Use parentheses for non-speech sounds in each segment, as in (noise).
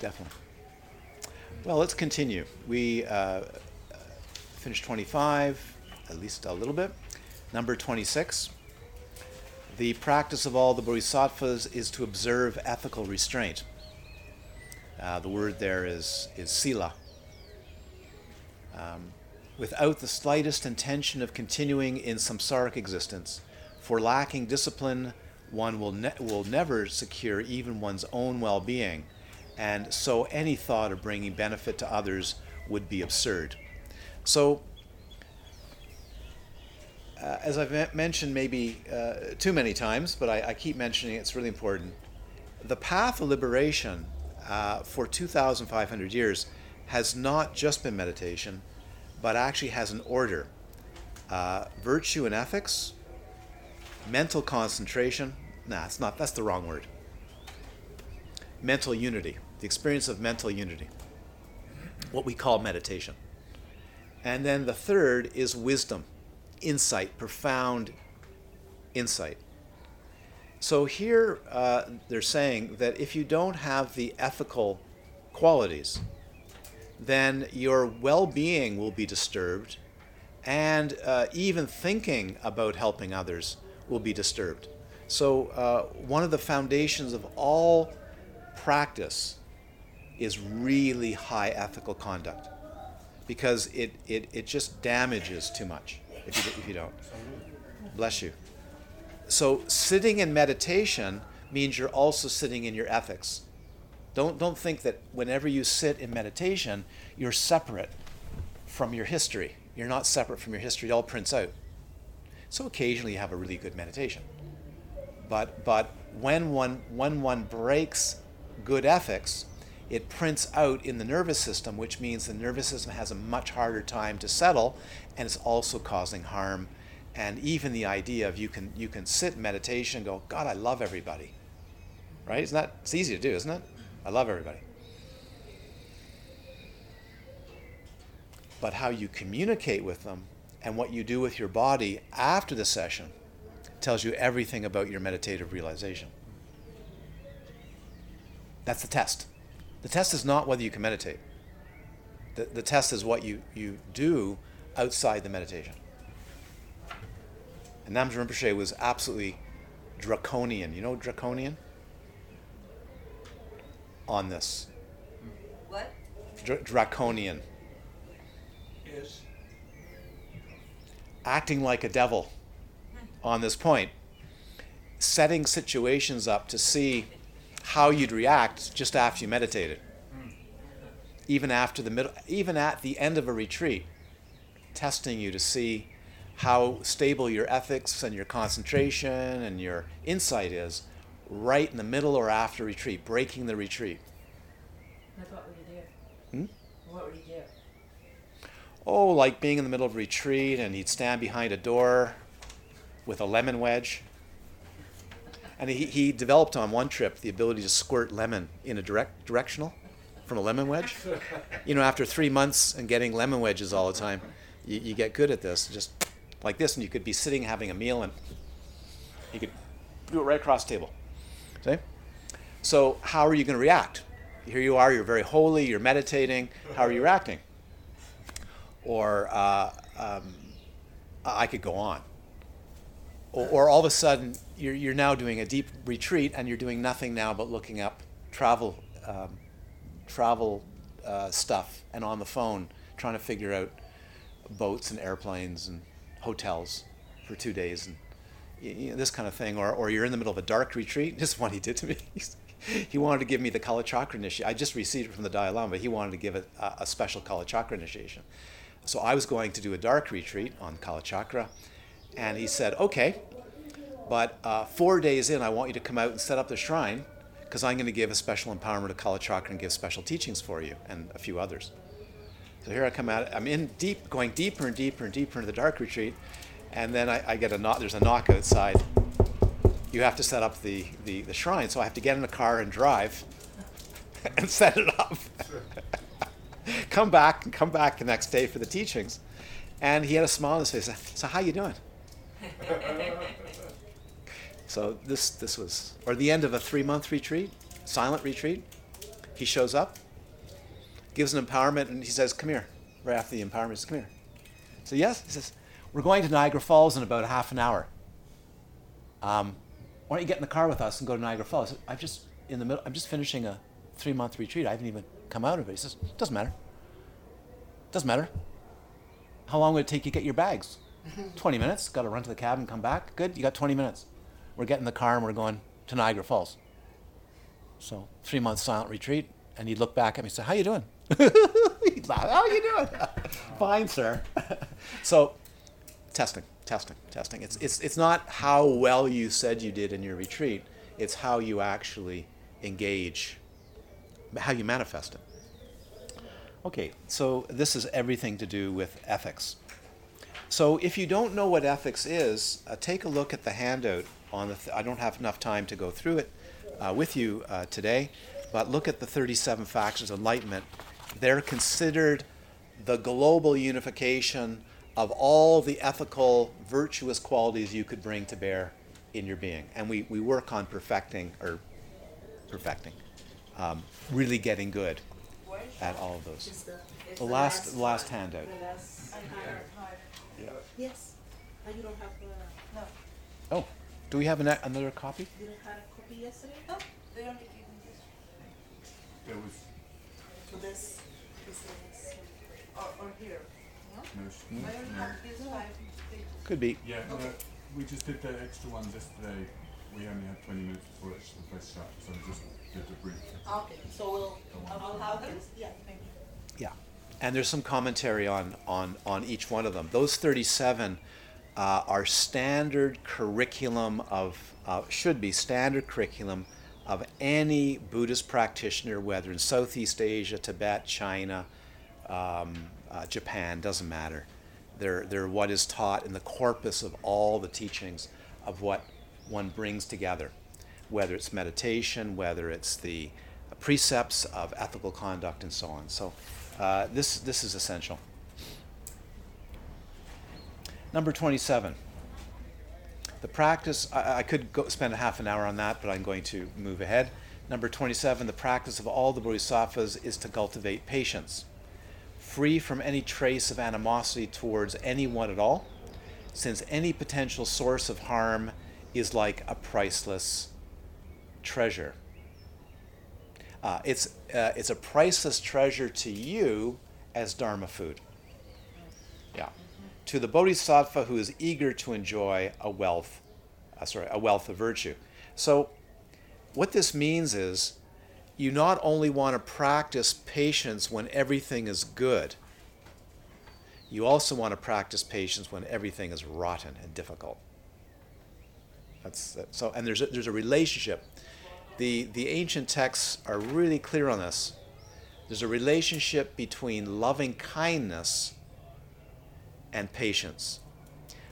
definitely. Well, let's continue. We uh, finished 25, at least a little bit. Number 26. The practice of all the bodhisattvas is to observe ethical restraint. Uh, the word there is, is sila. Um, without the slightest intention of continuing in samsaric existence, for lacking discipline, one will, ne- will never secure even one's own well being, and so any thought of bringing benefit to others would be absurd. So, uh, as I've mentioned maybe uh, too many times, but I, I, keep mentioning it, it's really important. The path of liberation uh, for 2,500 years has not just been meditation, but actually has an order uh, virtue and ethics, mental concentration. Nah, it's not, that's the wrong word. Mental unity, the experience of mental unity, what we call meditation. And then the third is wisdom insight, profound insight. So here uh, they're saying that if you don't have the ethical qualities, then your well being will be disturbed, and uh, even thinking about helping others will be disturbed. So, uh, one of the foundations of all practice is really high ethical conduct because it, it, it just damages too much if you, if you don't. Bless you. So, sitting in meditation means you're also sitting in your ethics. Don't, don't think that whenever you sit in meditation, you're separate from your history. You're not separate from your history, it all prints out. So occasionally you have a really good meditation. But, but when, one, when one breaks good ethics, it prints out in the nervous system, which means the nervous system has a much harder time to settle and it's also causing harm. And even the idea of you can, you can sit in meditation and go, God, I love everybody. Right? Isn't that, it's easy to do, isn't it? I love everybody. But how you communicate with them and what you do with your body after the session tells you everything about your meditative realization. That's the test. The test is not whether you can meditate. The, the test is what you, you do outside the meditation. And Namgyal Rinpoche was absolutely draconian. You know draconian? On this. What? Dr- draconian. Is. Acting like a devil on this point. Setting situations up to see how you'd react just after you meditated. Even after the middle, even at the end of a retreat, testing you to see how stable your ethics and your concentration and your insight is right in the middle or after retreat, breaking the retreat. Like what would you do? Hmm? What would you do? Oh, like being in the middle of a retreat and he'd stand behind a door with a lemon wedge. And he, he developed on one trip the ability to squirt lemon in a direct directional from a lemon wedge. You know, after three months and getting lemon wedges all the time, you, you get good at this. Just like this, and you could be sitting having a meal and you could do it right across the table. See? So, how are you going to react? Here you are, you're very holy, you're meditating. How are you reacting? Or uh, um, I could go on. Or, or, all of a sudden, you're, you're now doing a deep retreat and you're doing nothing now but looking up travel, um, travel uh, stuff and on the phone trying to figure out boats and airplanes and hotels for two days and you know, this kind of thing. Or, or you're in the middle of a dark retreat. (laughs) This is what he did to me. (laughs) he wanted to give me the Kala Chakra initiation. I just received it from the Dalai Lama, but he wanted to give it a, a special Kala Chakra initiation. So I was going to do a dark retreat on Kala Chakra, and he said, "Okay, but uh, four days in, I want you to come out and set up the shrine, because I'm going to give a special empowerment to Kala Chakra and give special teachings for you and a few others." So here I come out. I'm in deep, going deeper and deeper and deeper into the dark retreat, and then I, I get a knock. There's a knock outside. You have to set up the, the, the shrine, so I have to get in a car and drive (laughs) and set it up. (laughs) come back and come back the next day for the teachings, and he had a smile on his face. So how you doing? (laughs) so this this was or the end of a three month retreat, silent retreat. He shows up, gives an empowerment, and he says, Come here. Right after the empowerment, he says, Come here. So, yes, he says, We're going to Niagara Falls in about half an hour. Um, why don't you get in the car with us and go to Niagara Falls? I'm just in the middle, I'm just finishing a three month retreat. I haven't even come out of it. He says, Doesn't matter. Doesn't matter. How long would it take you to get your bags? (laughs) 20 minutes. Got to run to the cabin, come back. Good. You got 20 minutes. We're getting the car and we're going to Niagara Falls. So three months silent retreat, and he'd look back at me and say, "How you doing?" (laughs) he'd laugh. How you doing? (laughs) Fine, sir. (laughs) so testing, testing, testing. It's it's it's not how well you said you did in your retreat. It's how you actually engage, how you manifest it. Okay, so this is everything to do with ethics. So if you don't know what ethics is, uh, take a look at the handout on the. Th- I don't have enough time to go through it uh, with you uh, today, but look at the 37 factors of enlightenment. They're considered the global unification of all the ethical, virtuous qualities you could bring to bear in your being, and we, we work on perfecting or perfecting, um, really getting good at all of those. Is the, It's The last, the last handout. the last, yes, oh, you don't have, uh, No, Oh, do we have an, another copy? you don't have a copy yesterday? no, they only give me this, There was So this, this is, or, or here, no? no, sh- I only no. have these five pages. Could be. Yeah, no, we just did the extra ones yesterday. We only had 20 minutes before it's the first shot, so we just did the brief. okay, so we'll, I'll I'll have have them. this, yeah. Thank you. Yeah, and there's some commentary on on on each one of them. Those 37 uh, are standard curriculum of uh, should be standard curriculum of any Buddhist practitioner, whether in Southeast Asia, Tibet, China, um, uh, Japan, doesn't matter. They're they're what is taught in the corpus of all the teachings of what one brings together, whether it's meditation, whether it's the precepts of ethical conduct, and so on. So, uh, this this is essential. Number twenty-seven. The practice. I, I could go spend a half an hour on that, but I'm going to move ahead. Number twenty-seven. The practice of all the bodhisattvas is to cultivate patience, free from any trace of animosity towards anyone at all, since any potential source of harm is like a priceless treasure. Uh, it's, uh, it's a priceless treasure to you as Dharma food. Yeah. To the bodhisattva who is eager to enjoy a wealth, uh, sorry, a wealth of virtue. So, what this means is you not only want to practice patience when everything is good, you also want to practice patience when everything is rotten and difficult. That's that, so, and there's a, there's a relationship. The the ancient texts are really clear on this. There's a relationship between loving kindness and patience.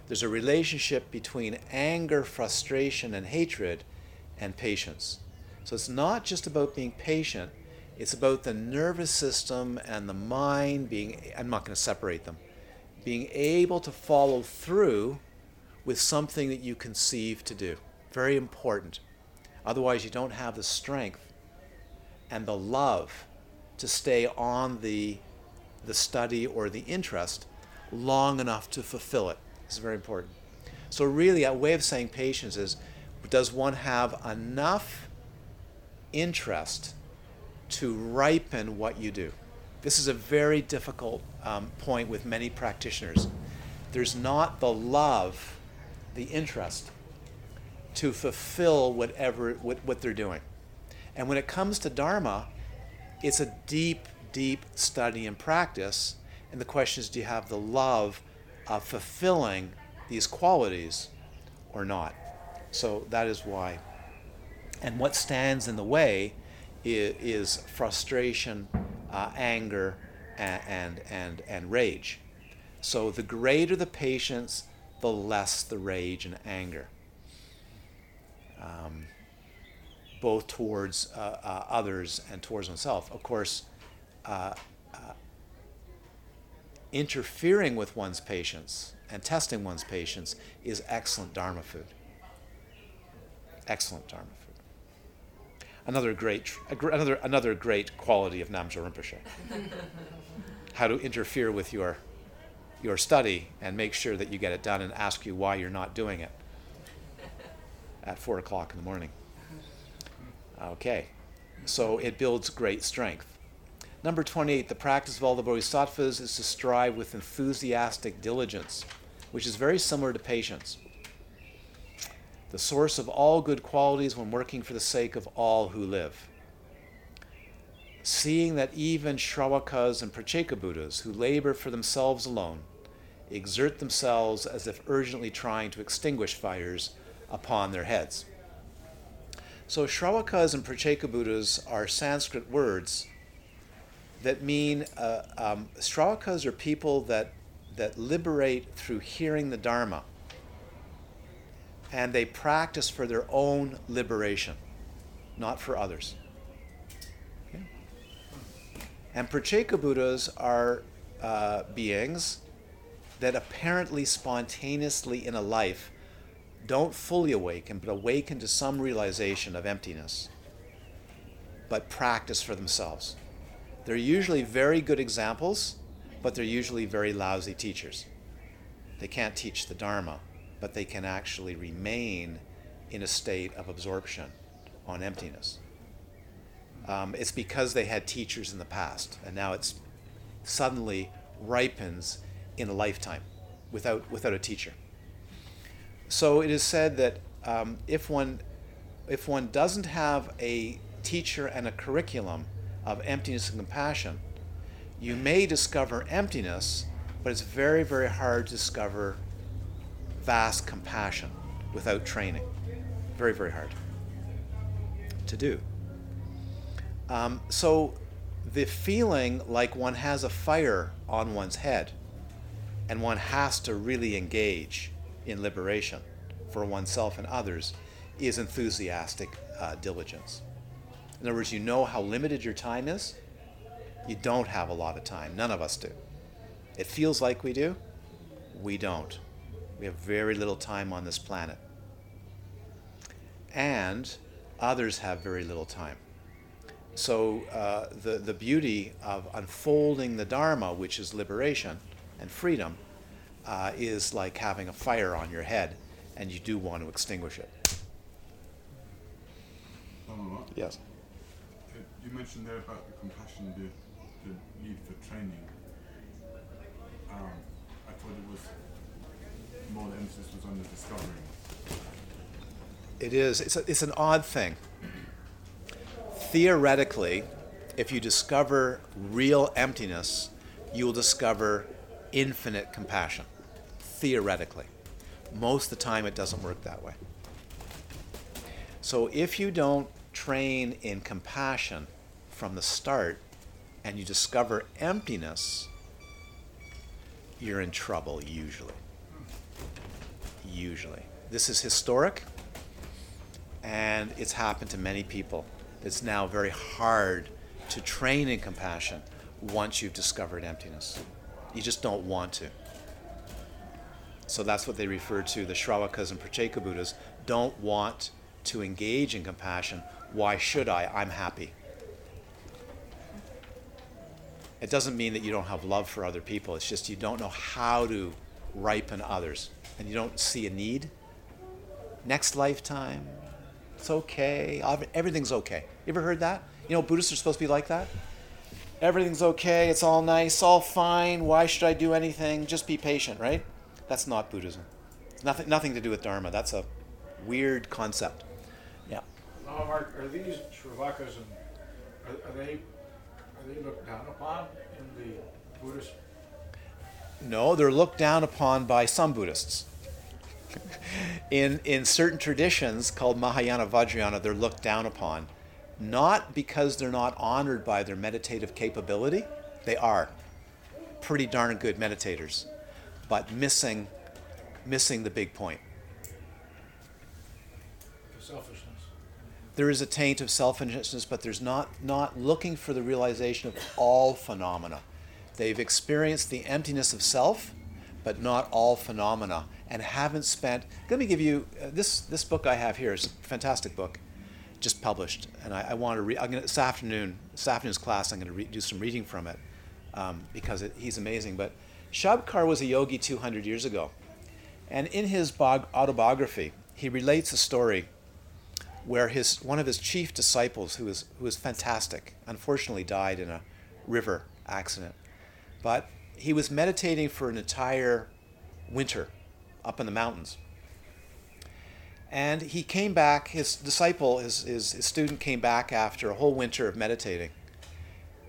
There's a relationship between anger, frustration, and hatred and patience. So it's not just about being patient, it's about the nervous system and the mind being, I'm not going to separate them, being able to follow through with something that you conceive to do. Very important. Otherwise, you don't have the strength and the love to stay on the, the study or the interest long enough to fulfill it. This is very important. So, really, a way of saying patience is does one have enough interest to ripen what you do? This is a very difficult um, point with many practitioners. There's not the love, the interest to fulfill whatever what, what they're doing. And when it comes to Dharma, it's a deep, deep study and practice. And the question is do you have the love of fulfilling these qualities or not? So that is why. And what stands in the way is, is frustration, uh, anger, and, and, and, and rage. So the greater the patience, the less the rage and anger. Um, both towards uh, uh, others and towards oneself. Of course, uh, interfering with one's patience and testing one's patience is excellent Dharma food. Excellent Dharma food. Another great, tr- a gr- another, another great quality of Namgyal Rinpoche. (laughs) How to interfere with your, your study and make sure that you get it done and ask you why you're not doing it at four o'clock in the morning. (laughs) Okay, so it builds great strength. Number 28, the practice of all the bodhisattvas is to strive with enthusiastic diligence, which is very similar to patience. The source of all good qualities when working for the sake of all who live. Seeing that even Shravakas and Pratyeka Buddhas who labor for themselves alone exert themselves as if urgently trying to extinguish fires upon their heads. So, Shravakas and Pratyeka Buddhas are Sanskrit words that mean uh, um, are people that, that liberate through hearing the Dharma and they practice for their own liberation, not for others. Okay? And Pratyeka Buddhas are uh, beings that apparently spontaneously in a life don't fully awaken, but awaken to some realization of emptiness, but practice for themselves. They're usually very good examples, but they're usually very lousy teachers. They can't teach the Dharma, but they can actually remain in a state of absorption on emptiness. Um, it's because they had teachers in the past, and now it's suddenly ripens in a lifetime without, without a teacher. So it is said that um, if one if one doesn't have a teacher and a curriculum of emptiness and compassion, you may discover emptiness, but it's very very hard to discover vast compassion without training. Very very hard to do. Um, so the feeling like one has a fire on one's head and one has to really engage in liberation for oneself and others is enthusiastic uh, diligence. In other words, you know how limited your time is. You don't have a lot of time. None of us do. It feels like we do. We don't. We have very little time on this planet. And others have very little time. So, uh, the, the beauty of unfolding the Dharma, which is liberation and freedom, uh, is like having a fire on your head, and you do want to extinguish it. Yes. You mentioned there about the compassion, the, the need for training. Um, I thought it was more the emphasis was on the discovering. It is. It's, a, it's an odd thing. Theoretically, if you discover real emptiness, you will discover infinite compassion. Theoretically. Most of the time, it doesn't work that way. So if you don't train in compassion from the start and you discover emptiness, you're in trouble usually. Usually. This is historic and it's happened to many people. It's now very hard to train in compassion once you've discovered emptiness. You just don't want to. So that's what they refer to the Shravakas and Pratyeka Buddhas don't want to engage in compassion. Why should I? I'm happy. It doesn't mean that you don't have love for other people. It's just you don't know how to ripen others and you don't see a need. Next lifetime, it's okay. Everything's okay. You ever heard that? You know, Buddhists are supposed to be like that. Everything's okay. It's all nice, all fine. Why should I do anything? Just be patient, right? That's not Buddhism. It's nothing, nothing to do with Dharma. That's a weird concept. Are these Shravakas and are, are they are they looked down upon in the Buddhist? No, they're looked down upon by some Buddhists. in in certain traditions called Mahayana Vajrayana, they're looked down upon, not because they're not honored by their meditative capability. They are pretty darn good meditators, but missing missing the big point. The selfishness. There is a taint of selfishness, but there's not not looking for the realization of all phenomena. They've experienced the emptiness of self, but not all phenomena, and haven't spent. Let me give you uh, this. This book I have here is a fantastic book. just published, and I, I want to read. I'm gonna this afternoon, this afternoon's class. I'm going to re- do some reading from it um, because it, he's amazing. But Shabkar was a yogi 200 years ago, and in his bog- autobiography, he relates a story where his one of his chief disciples, who was who was fantastic, unfortunately died in a river accident, but he was meditating for an entire winter up in the mountains. And he came back, his disciple, his, his, his, student came back after a whole winter of meditating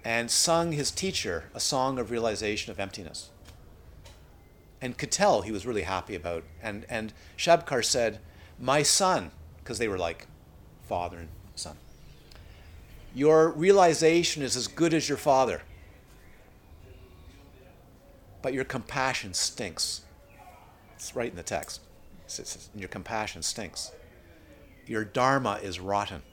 and sung his teacher a song of realization of emptiness. And could tell he was really happy about. And, and Shabkar said, My son, because they were like father and son, your realization is as good as your father, but your compassion stinks. It's right in the text. Your compassion stinks. Your dharma is rotten,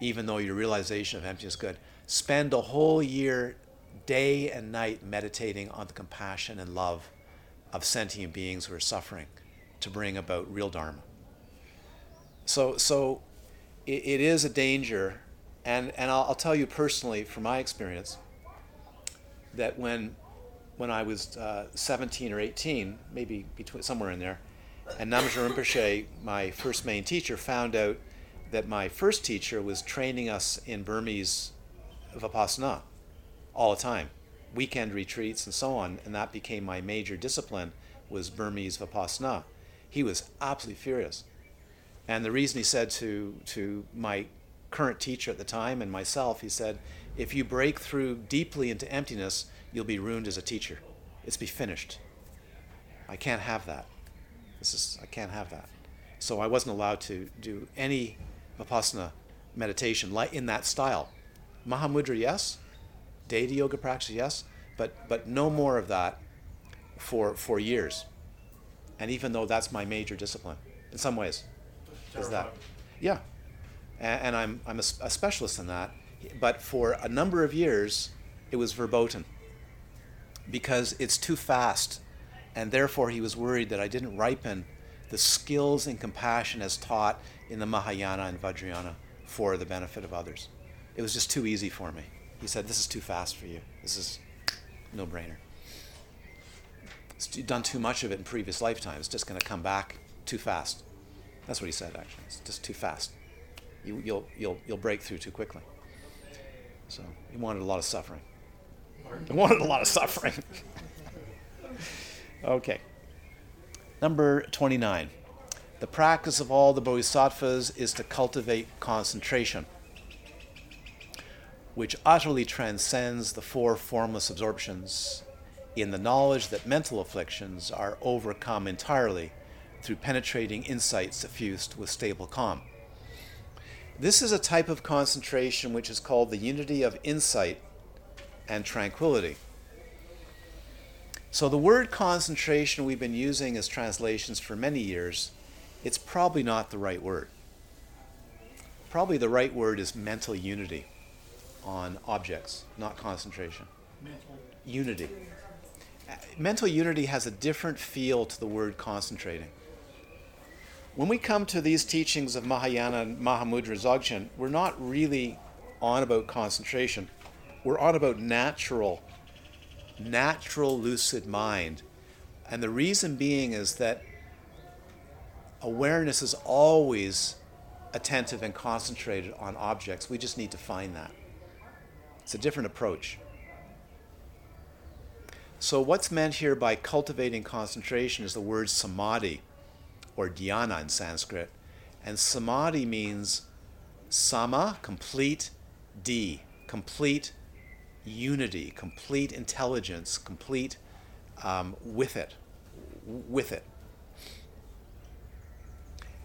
even though your realization of emptiness is good. Spend a whole year, day and night, meditating on the compassion and love of sentient beings who are suffering to bring about real dharma. So, so it, it is a danger, and, and I'll, I'll tell you personally from my experience that when when I was uh, 17 or 18, maybe between somewhere in there, and Namgyal Rinpoche, my first main teacher, found out that my first teacher was training us in Burmese Vipassana all the time, weekend retreats and so on, and that became my major discipline was Burmese Vipassana. He was absolutely furious. And the reason he said to, to my current teacher at the time and myself, he said, if you break through deeply into emptiness, you'll be ruined as a teacher. It's be finished. I can't have that. This is I can't have that. So I wasn't allowed to do any vipassana meditation like in that style. Mahamudra, yes. Deity yoga practice, yes. But but no more of that for for years. And even though that's my major discipline, in some ways, is that, yeah. And, and I'm I'm a, a specialist in that. But for a number of years, it was verboten because it's too fast. And therefore, he was worried that I didn't ripen the skills and compassion as taught in the Mahayana and Vajrayana for the benefit of others. It was just too easy for me. He said, This is too fast for you. This is no brainer. You've done too much of it in previous lifetimes. It's just going to come back too fast. That's what he said, actually. It's just too fast. You, you'll, you'll, you'll break through too quickly. So he wanted a lot of suffering. He wanted a lot of suffering. (laughs) okay. Number 29. The practice of all the bodhisattvas is to cultivate concentration, which utterly transcends the four formless absorptions in the knowledge that mental afflictions are overcome entirely through penetrating insight suffused with stable calm. This is a type of concentration which is called the unity of insight and tranquility. So, the word concentration we've been using as translations for many years, it's probably not the right word. Probably the right word is mental unity on objects, not concentration. Mental unity. Mental unity has a different feel to the word concentrating. When we come to these teachings of Mahayana and Mahamudra Dzogchen, we're not really on about concentration. We're on about natural, natural lucid mind. And the reason being is that awareness is always attentive and concentrated on objects. We just need to find that. It's a different approach. So, what's meant here by cultivating concentration is the word samadhi or dhyana in Sanskrit. And samadhi means sama, complete, di, complete unity, complete intelligence, complete um, with it, with it.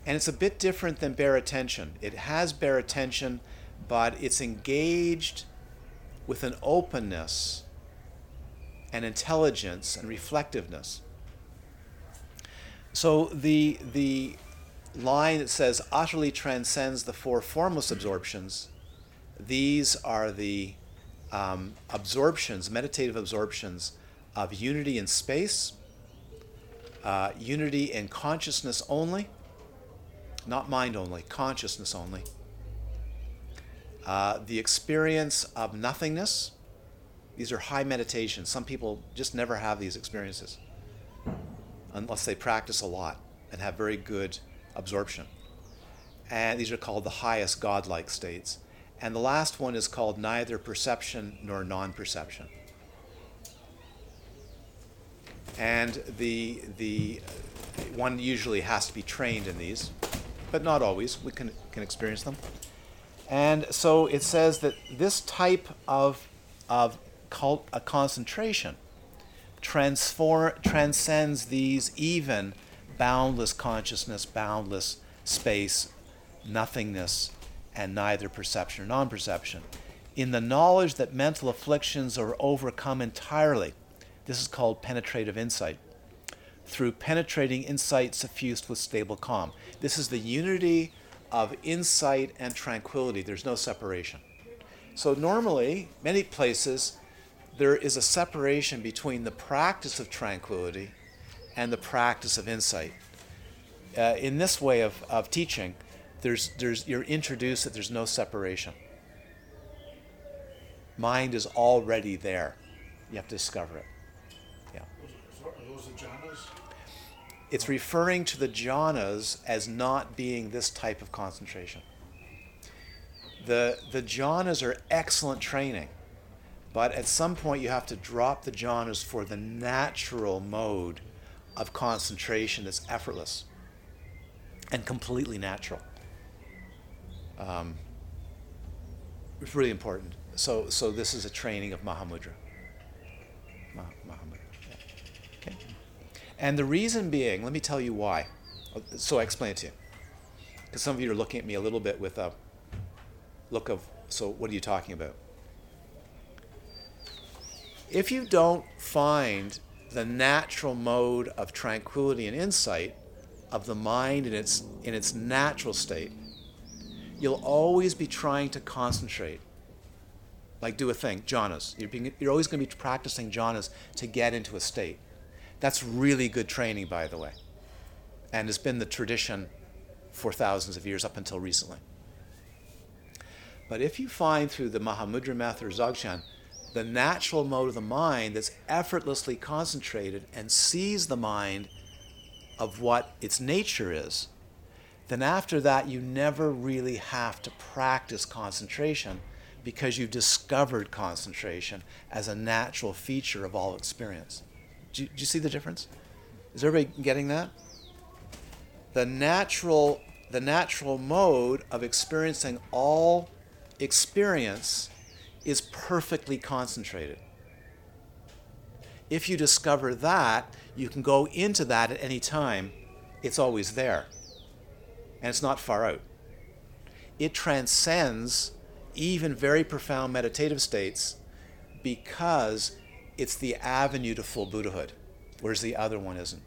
And it's a bit different than bare attention. It has bare attention, but it's engaged with an openness and intelligence and reflectiveness. So the the line that says utterly transcends the four formless absorptions, these are the um, absorptions, meditative absorptions of unity in space, uh, unity in consciousness only, not mind only, consciousness only, uh, the experience of nothingness. These are high meditations. Some people just never have these experiences unless they practice a lot and have very good absorption. And these are called the highest godlike states. And the last one is called neither perception nor non perception. And the, the one usually has to be trained in these, but not always. We can, can experience them. And so it says that this type of, of cult, a concentration transform, transcends these even boundless consciousness, boundless space, nothingness, and neither perception or non perception. In the knowledge that mental afflictions are overcome entirely, this is called penetrative insight. Through penetrating insight suffused with stable calm. This is the unity of insight and tranquility. There's no separation. So, normally, many places, there is a separation between the practice of tranquility and the practice of insight. Uh, in this way of, of teaching, there's, there's, you're introduced that there's no separation. Mind is already there. You have to discover it. Yeah. Those the jhanas? It's referring to the jhanas as not being this type of concentration. The, the jhanas are excellent training, but at some point you have to drop the jhanas for the natural mode of concentration that's effortless and completely natural. Um, it's really important. So, so this is a training of Mahamudra. Ma- Mahamudra. yeah. Okay. And the reason being, let me tell you why. So I explain it to you. Because some of you are looking at me a little bit with a look of, so what are you talking about? If you don't find the natural mode of tranquility and insight of the mind in its, in its natural state, you'll always be trying to concentrate. Like do a thing, jhanas. You're, being, you're always going to be practicing jhanas to get into a state. That's really good training, by the way, and has been the tradition for thousands of years up until recently. But if you find through the Mahamudra method or Dzogchen the natural mode of the mind that's effortlessly concentrated and sees the mind of what its nature is, then after that you never really have to practice concentration because you've discovered concentration as a natural feature of all experience. Do you, do you see the difference? Is everybody getting that? The natural, the natural mode of experiencing all experience is perfectly concentrated. If you discover that, you can go into that at any time. It's always there. And it's not far out. It transcends even very profound meditative states because it's the avenue to full Buddhahood, whereas the other one isn't.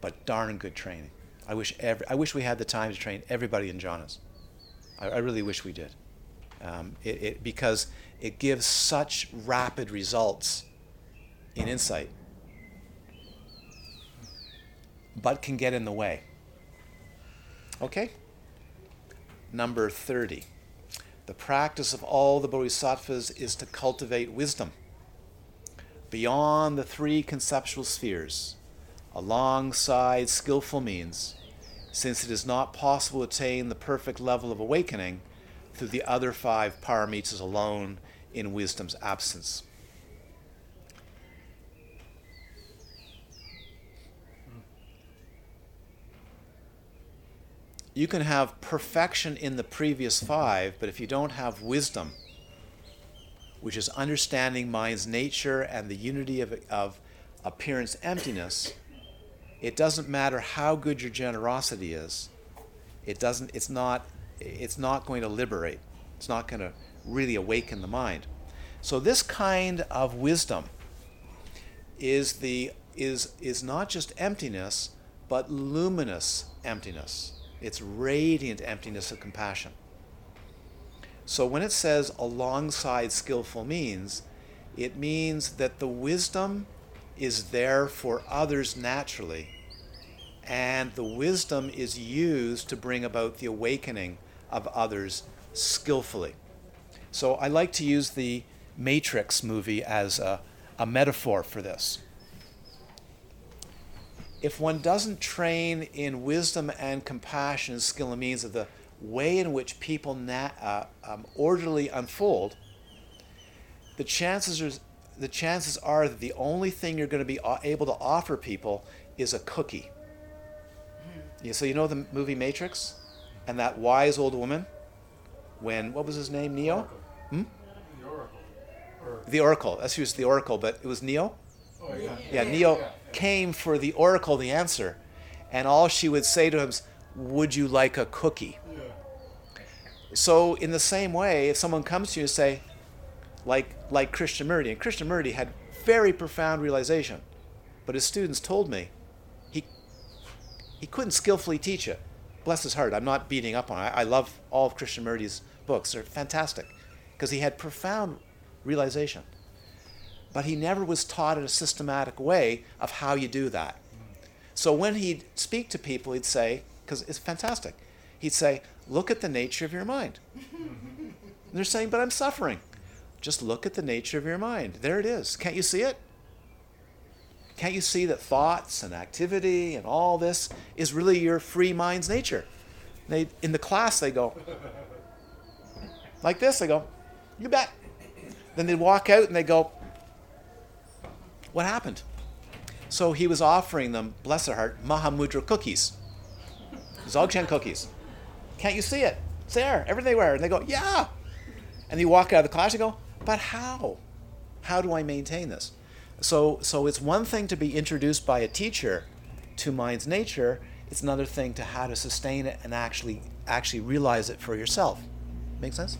But darn good training. I wish every, I wish we had the time to train everybody in jhanas. I, I really wish we did um, it, it, because it gives such rapid results in insight, but can get in the way. Okay? Number 30. The practice of all the bodhisattvas is to cultivate wisdom beyond the three conceptual spheres, alongside skillful means, since it is not possible to attain the perfect level of awakening through the other five paramitas alone in wisdom's absence. You can have perfection in the previous five, but if you don't have wisdom, which is understanding mind's nature and the unity of, of appearance emptiness, it doesn't matter how good your generosity is. It doesn't, it's not it's not going to liberate. It's not going to really awaken the mind. So this kind of wisdom is the is is not just emptiness, but luminous emptiness. It's radiant emptiness of compassion. So when it says alongside skillful means, it means that the wisdom is there for others naturally, and the wisdom is used to bring about the awakening of others skillfully. So I like to use the Matrix movie as a, a metaphor for this. If one doesn't train in wisdom and compassion and skill and means of the way in which people na- uh, um, orderly unfold, the chances are the chances are that the only thing you're going to be able to offer people is a cookie. Yeah, so you know the movie Matrix, and that wise old woman, when what was his name, Neo, The Oracle. Or, the Oracle. That's the Oracle, but it was Neo. oh, yeah. Yeah, Neo yeah. came for the Oracle, the answer, and all she would say to him is, "Would you like a cookie?" Yeah. So in the same way, if someone comes to you and say, like like Krishnamurti, and Christian Krishnamurti had very profound realization, but his students told me he he couldn't skillfully teach it. Bless his heart. I'm not beating up on. It. I, love all of Krishnamurti's books. They're fantastic because he had profound realization, but he never was taught in a systematic way of how you do that. So when he'd speak to people, he'd say, because it's fantastic, he'd say, Look at the nature of your mind. and they're saying, But I'm suffering. Just look at the nature of your mind. There it is. Can't you see it? Can't you see that thoughts and activity and all this is really your free mind's nature? They, in the class, they go, like this, they go, You bet. Then they walk out and they go, What happened? So he was offering them, bless their heart, Mahamudra cookies. Dzogchen cookies. Can't you see it? It's there, everywhere. And they go, Yeah. And you walk out of the class and go, But how? How do I maintain this? So, so it's one thing to be introduced by a teacher to mind's nature. It's another thing to how to sustain it and actually actually realize it for yourself. Make sense?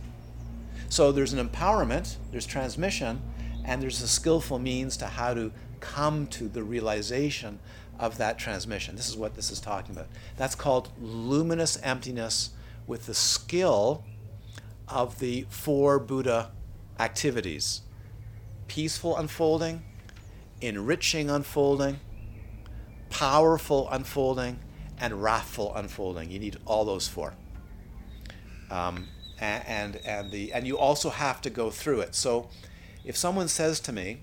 So there's an empowerment, there's transmission, and there's a skillful means to how to come to the realization of that transmission. This is what this is talking about. That's called luminous emptiness with the skill of the four Buddha activities peaceful unfolding, enriching unfolding, powerful unfolding, and wrathful unfolding. You need all those four. Um, and, and, the, and you also have to go through it. So if someone says to me,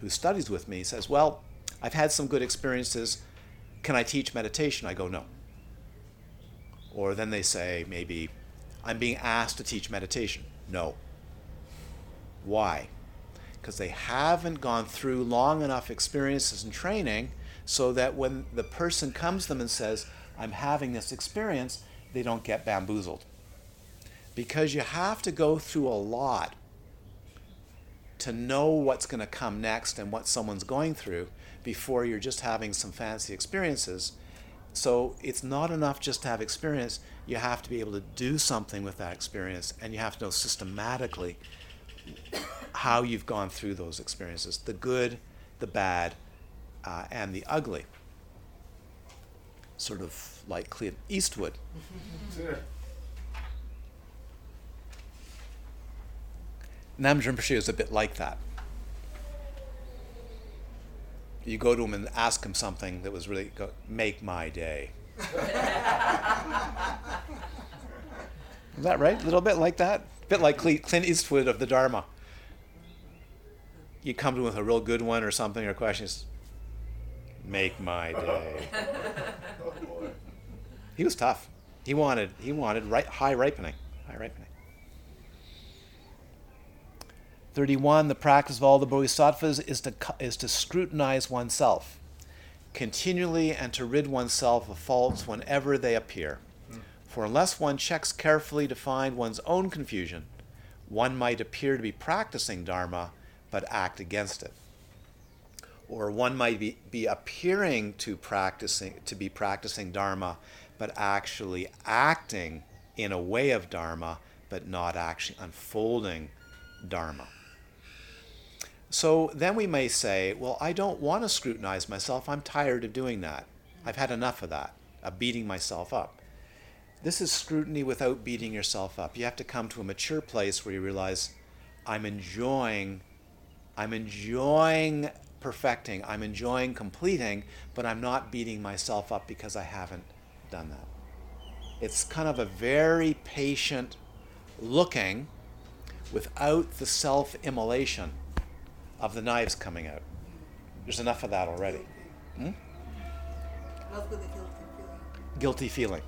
who studies with me, says, Well, I've had some good experiences, can I teach meditation? I go, No. Or then they say, maybe, I'm being asked to teach meditation. No. Why? Because they haven't gone through long enough experiences and training so that when the person comes to them and says, I'm having this experience, they don't get bamboozled. Because you have to go through a lot to know what's going to come next and what someone's going through before you're just having some fancy experiences. So it's not enough just to have experience. You have to be able to do something with that experience, and you have to know systematically how you've gone through those experiences the good, the bad, uh, and the ugly. Sort of like Clint Eastwood. Namgyal Rinpoche is a bit like that. You go to him and ask him something that was really go, make my day. (laughs) is that right? A little bit like that? A bit like Clint Eastwood of the Dharma. You come to him with a real good one or something or questions. Make my day. (laughs) He was tough. He wanted he wanted right, high ripening. High ripening. 31 the practice of all the bodhisattvas is to is to scrutinize oneself continually and to rid oneself of faults whenever they appear for unless one checks carefully to find one's own confusion one might appear to be practicing dharma but act against it or one might be, be appearing to practicing to be practicing dharma but actually acting in a way of dharma but not actually unfolding dharma so then we may say, well, I don't want to scrutinize myself. I'm tired of doing that. I've had enough of that, of beating myself up. This is scrutiny without beating yourself up. You have to come to a mature place where you realize I'm enjoying I'm enjoying perfecting, I'm enjoying completing, but I'm not beating myself up because I haven't done that. It's kind of a very patient looking without the self immolation of the knives coming out. There's enough of that already. Hmm? Not with the guilty feeling. Guilty feeling.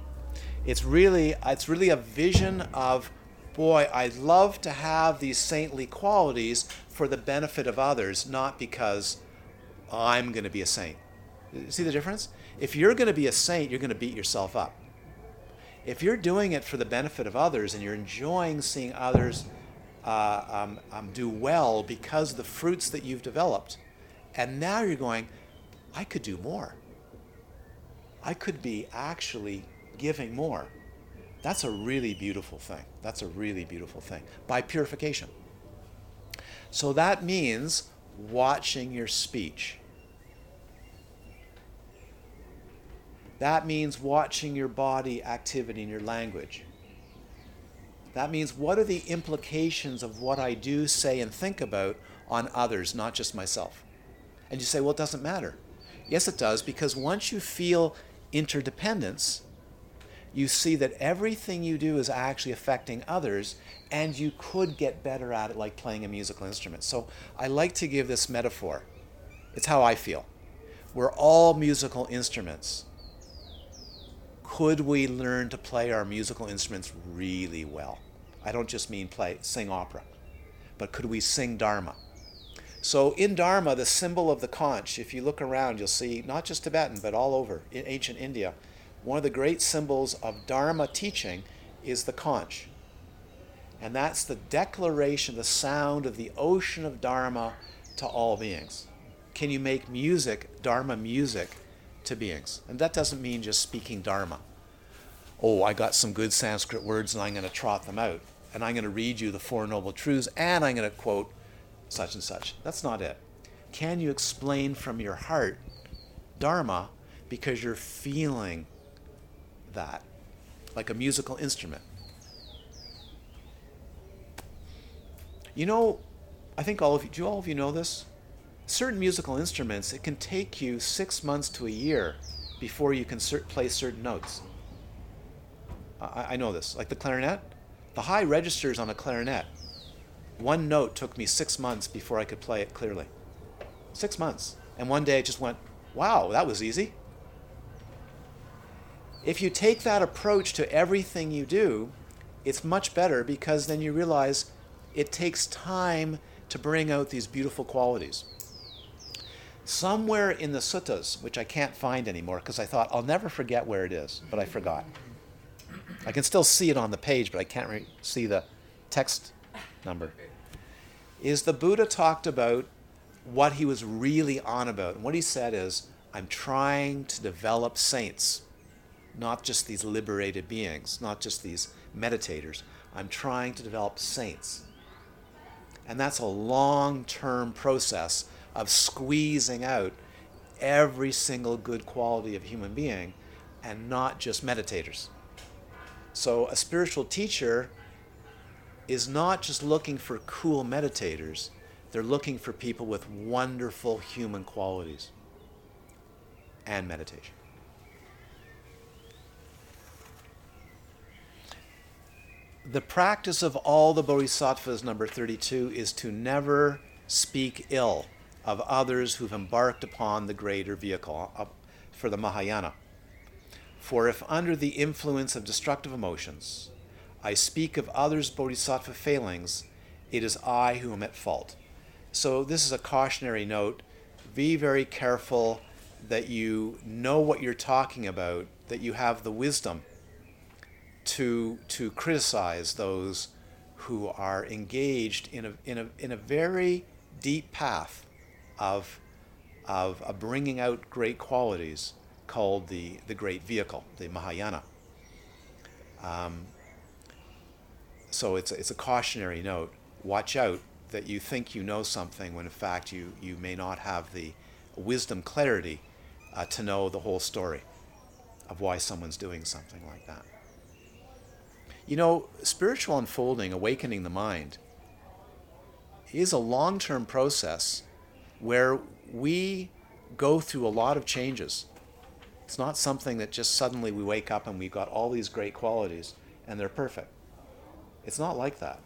It's really it's really a vision of boy, I'd love to have these saintly qualities for the benefit of others, not because I'm going to be a saint. See the difference? If you're going to be a saint, you're going to beat yourself up. If you're doing it for the benefit of others and you're enjoying seeing others uh, um, um, do well because of the fruits that you've developed, and now you're going, I could do more. I could be actually giving more. That's a really beautiful thing. That's a really beautiful thing. By purification. So that means watching your speech. That means watching your body activity and your language. That means what are the implications of what I do, say, and think about on others, not just myself? And you say, well, it doesn't matter. Yes, it does, because once you feel interdependence, you see that everything you do is actually affecting others, and you could get better at it like playing a musical instrument. So I like to give this metaphor. It's how I feel. We're all musical instruments. Could we learn to play our musical instruments really well? I don't just mean play, sing opera, but could we sing Dharma? So in Dharma, the symbol of the conch, if you look around, you'll see not just Tibetan, but all over in ancient India, one of the great symbols of Dharma teaching is the conch. And that's the declaration, the sound of the ocean of Dharma to all beings. Can you make music, Dharma music, to beings? And that doesn't mean just speaking Dharma. Oh, I got some good Sanskrit words and I'm going to trot them out. And I'm going to read you the Four Noble Truths and I'm going to quote such and such. That's not it. Can you explain from your heart Dharma because you're feeling that like a musical instrument? You know, I think all of you, do all of you know this? Certain musical instruments, it can take you six months to a year before you can cert- play certain notes. I, I know this. Like the clarinet, the high registers on a clarinet, one note took me six months before I could play it clearly. Six months. And one day I just went, wow, that was easy. If you take that approach to everything you do, it's much better because then you realize it takes time to bring out these beautiful qualities. Somewhere in the suttas, which I can't find anymore because I thought I'll never forget where it is, but I forgot. I can still see it on the page, but I can't re- see the text number. Is the Buddha talked about what he was really on about. And what he said is, I'm trying to develop saints, not just these liberated beings, not just these meditators. I'm trying to develop saints. And that's a long term process of squeezing out every single good quality of a human being and not just meditators. So a spiritual teacher is not just looking for cool meditators, they're looking for people with wonderful human qualities and meditation. The practice of all the bodhisattvas, number 32, is to never speak ill of others who've embarked upon the greater vehicle uh, for the Mahayana. For if under the influence of destructive emotions I speak of others' bodhisattva failings, it is I who am at fault. So, this is a cautionary note. Be very careful that you know what you're talking about, that you have the wisdom to, to criticize those who are engaged in a, in a, in a very deep path of, of, bringing out great qualities called the, the great vehicle, the Mahayana. Um, so it's, it's a cautionary note. Watch out that you think you know something when in fact you, you may not have the wisdom clarity uh, to know the whole story of why someone's doing something like that. You know, spiritual unfolding, awakening the mind, is a long term process where we go through a lot of changes. It's not something that just suddenly we wake up and we've got all these great qualities and they're perfect. It's not like that.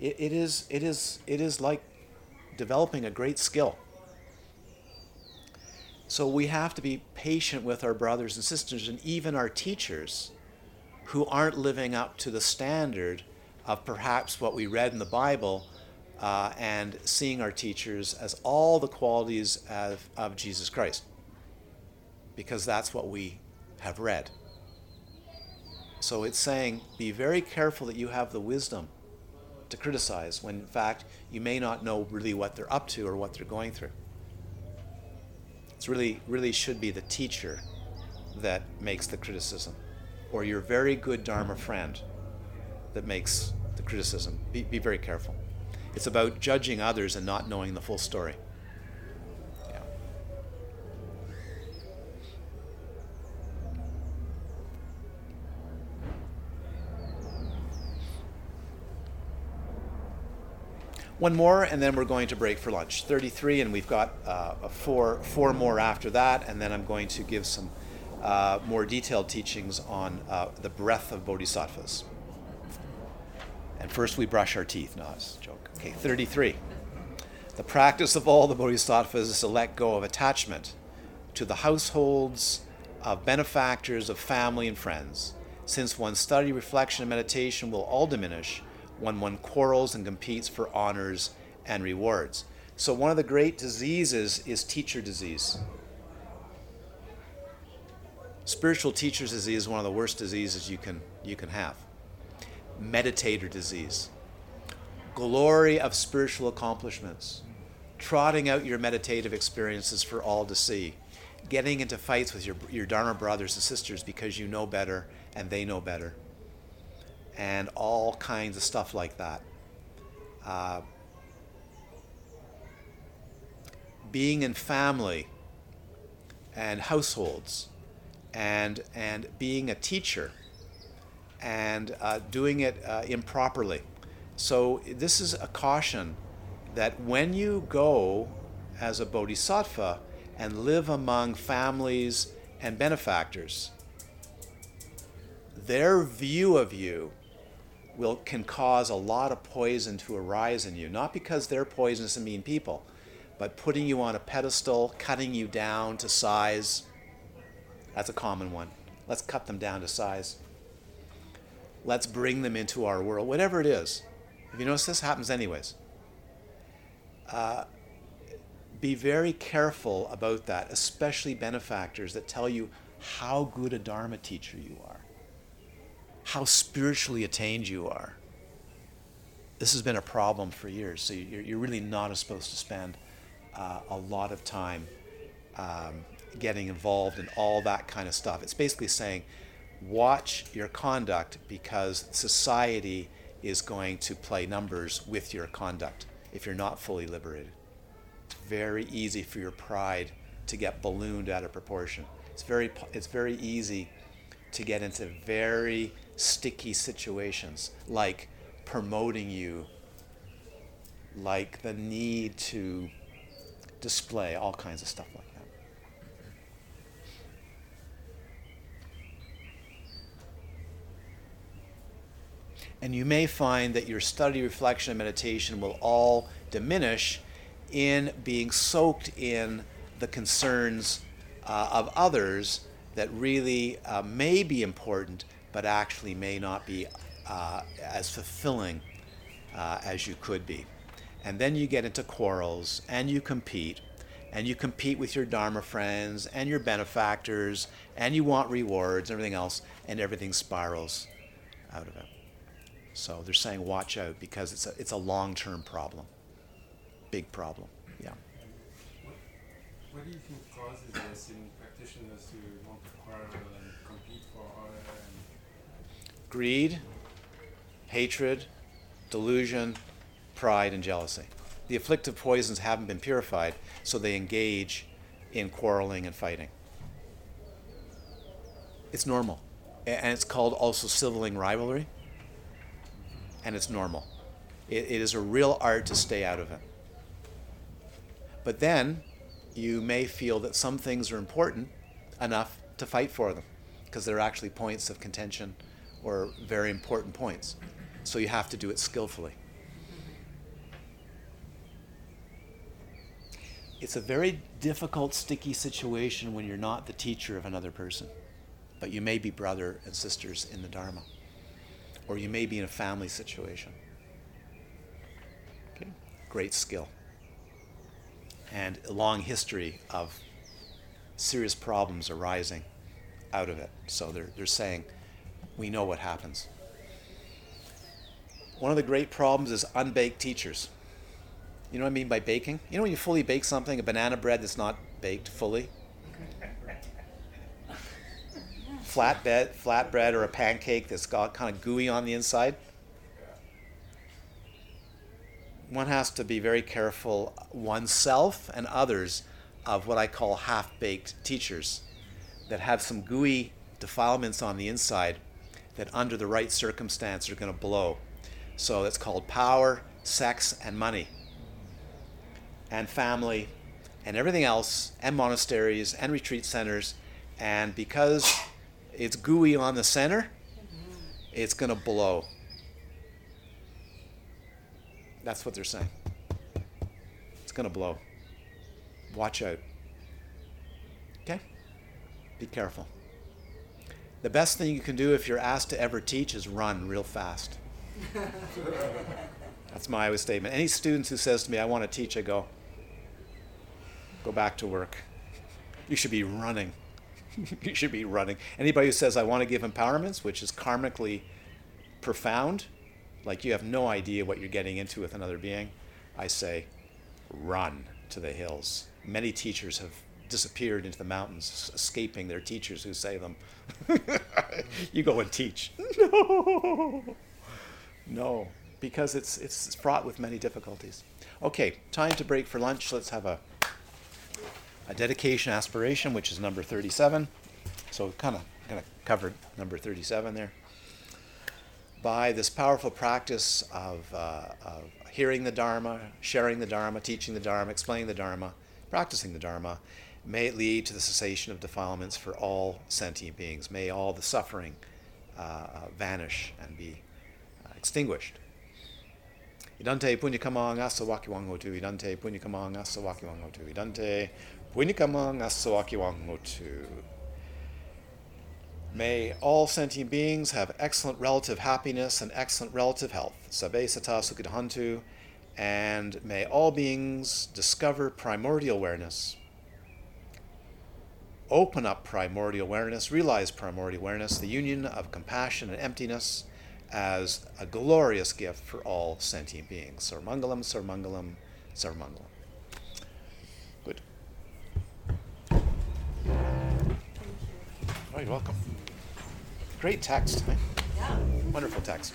It, it is it is it is like developing a great skill. So we have to be patient with our brothers and sisters and even our teachers who aren't living up to the standard of perhaps what we read in the Bible uh, and seeing our teachers as all the qualities of, of Jesus Christ. Because that's what we have read. So it's saying be very careful that you have the wisdom to criticize when in fact you may not know really what they're up to or what they're going through. It's really really should be the teacher that makes the criticism or your very good dharma friend that makes the criticism. Be, be very careful. It's about judging others and not knowing the full story. One more, and then we're going to break for lunch. 33, and we've got uh, four, four more after that, and then I'm going to give some uh, more detailed teachings on uh, the breadth of bodhisattvas. And first we brush our teeth. No, it's a joke. Okay, 33. The practice of all the bodhisattvas is to let go of attachment to the households of benefactors, of family, and friends. Since one's study, reflection, and meditation will all diminish when one quarrels and competes for honors and rewards. So, one of the great diseases is teacher disease. Spiritual teacher's disease is one of the worst diseases you can, you can have. Meditator disease. Glory of spiritual accomplishments. Trotting out your meditative experiences for all to see. Getting into fights with your, your Dharma brothers and sisters because you know better and they know better and all kinds of stuff like that. Uh, being in family and households and, and being a teacher and uh, doing it uh, improperly. So, this is a caution that when you go as a bodhisattva and live among families and benefactors, their view of you will can cause a lot of poison to arise in you not because they're poisonous and mean people but putting you on a pedestal cutting you down to size that's a common one. Let's cut them down to size. Let's bring them into our world whatever it is. If you notice this? Happens anyways. Uh, be very careful about that especially benefactors that tell you how good a dharma teacher you are how spiritually attained you are. This has been a problem for years, so you're, you're really not supposed to spend uh, a lot of time um, getting involved in all that kind of stuff. It's basically saying, watch your conduct because society is going to play numbers with your conduct if you're not fully liberated. It's very easy for your pride to get ballooned out of proportion. It's very, it's very easy to get into very sticky situations like promoting you, like the need to display, all kinds of stuff like that. And you may find that your study, reflection, and meditation will all diminish in being soaked in the concerns uh, of others that really uh, may be important, but actually may not be uh, as fulfilling uh, as you could be. And then you get into quarrels and you compete, and you compete with your Dharma friends and your benefactors, and you want rewards and everything else, and everything spirals out of it. So they're saying watch out because it's a, it's a long term problem. Big problem. Yeah. What, what do you think causes this in practitioners to want to quarrel and compete for honor and Greed, hatred, delusion, pride, and jealousy. The afflictive poisons haven't been purified, so they engage in quarreling and fighting. It's normal. And it's called also sibling rivalry, and it's normal. It, it is a real art to stay out of it. But then you may feel that some things are important enough to fight for them because they're actually points of contention or very important points. So you have to do it skillfully. It's a very difficult, sticky situation when you're not the teacher of another person, but you may be brother and sisters in the Dharma or you may be in a family situation. Okay? Great skill. And a long history of serious problems arising out of it. So they're, they're saying, we know what happens. One of the great problems is unbaked teachers. You know what I mean by baking? You know when you fully bake something, a banana bread that's not baked fully? (laughs) Flatbed, flatbread or a pancake that's got kind of gooey on the inside. One has to be very careful oneself and others of what I call half-baked teachers that have some gooey defilements on the inside that under the right circumstance are going to blow. So that's called power, sex, and money and family and everything else, and monasteries and retreat centers. And because it's gooey on the center, it's going to blow. That's what they're saying. It's going to blow. Watch out. Okay? Be careful. The best thing you can do if you're asked to ever teach is run real fast. (laughs) That's my always statement. Any students who says to me, I want to teach, I go, go back to work. You should be running. (laughs) you should be running. Anybody who says, I want to give empowerments, which is karmically profound, like you have no idea what you're getting into with another being, I say, run to the hills. Many teachers have disappeared into the mountains, escaping their teachers who say them. (laughs) you go and teach. (laughs) No. No, because it's, it's fraught with many difficulties. Okay, time to break for lunch. Let's have a, a dedication aspiration, which is number 37. So, kind of going to cover number 37 there. By this powerful practice of, uh, of hearing the Dharma, sharing the Dharma, teaching the Dharma, explaining the Dharma, practicing the Dharma, may it lead to the cessation of defilements for all sentient beings. May all the suffering uh, uh, vanish and be uh, extinguished. Idante punyakamang asawakiwangotu. Idante punyakamang asawakiwangotu. Idante May all sentient beings have excellent relative happiness and excellent relative health. Sabe sata. And may all beings discover primordial awareness, open up primordial awareness, realize primordial awareness, the union of compassion and emptiness as a glorious gift for all sentient beings. Sarmangalam, Sarmangalam, Sarmangalam. Good. Oh, you're welcome. Great text. eh? Yeah. Wonderful text.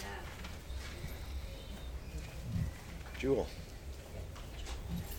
Jewel.